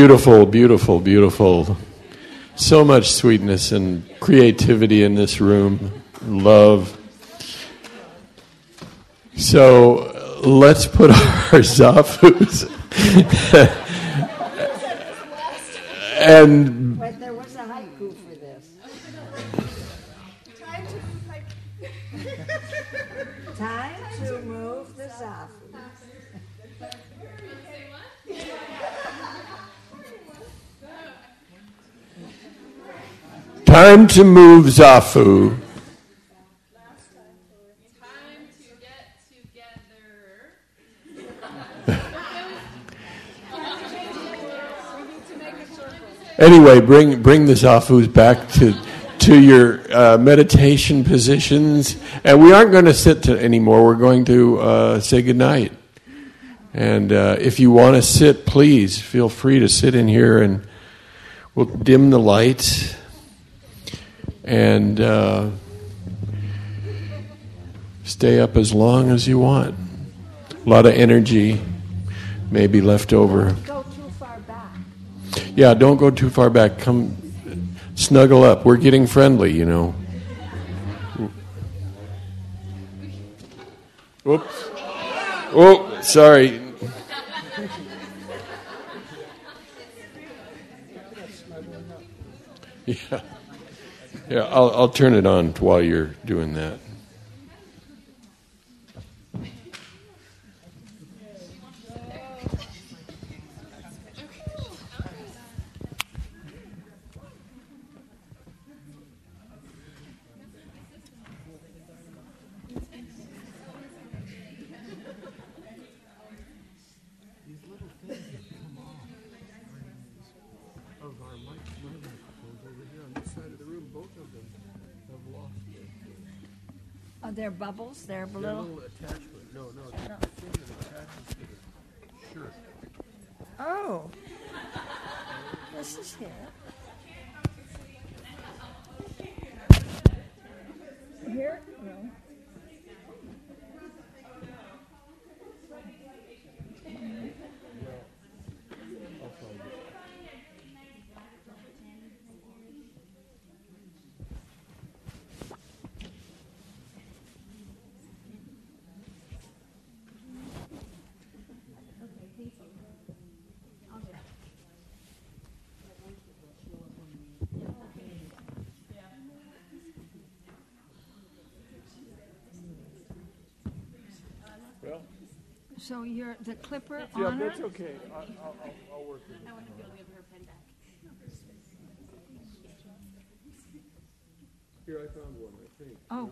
S1: Beautiful, beautiful, beautiful. So much sweetness and creativity in this room. Love. So let's put our zafus and
S2: But there was a haiku for this. Time to move the zafu.
S1: Time to move zafu. Anyway, bring bring the zafus back to to your uh, meditation positions, and we aren't going to sit to anymore. We're going to uh, say goodnight. And uh, if you want to sit, please feel free to sit in here, and we'll dim the lights and uh, stay up as long as you want. A lot of energy may be left over.
S2: Go too far back.
S1: Yeah, don't go too far back. Come snuggle up. We're getting friendly, you know. Oops. Oh, sorry. Yeah. Yeah, I'll, I'll turn it on while you're doing that.
S2: Are bubbles? They're little.
S1: attachment. No, no,
S2: No.
S1: Sure.
S2: Oh. This is here. Here? No. So you're the clipper
S1: yeah,
S2: on her?
S1: that's okay. I, I'll, I'll, I'll work with it.
S4: I want to go give her pen back.
S1: Here, I found one, I think.
S2: Oh.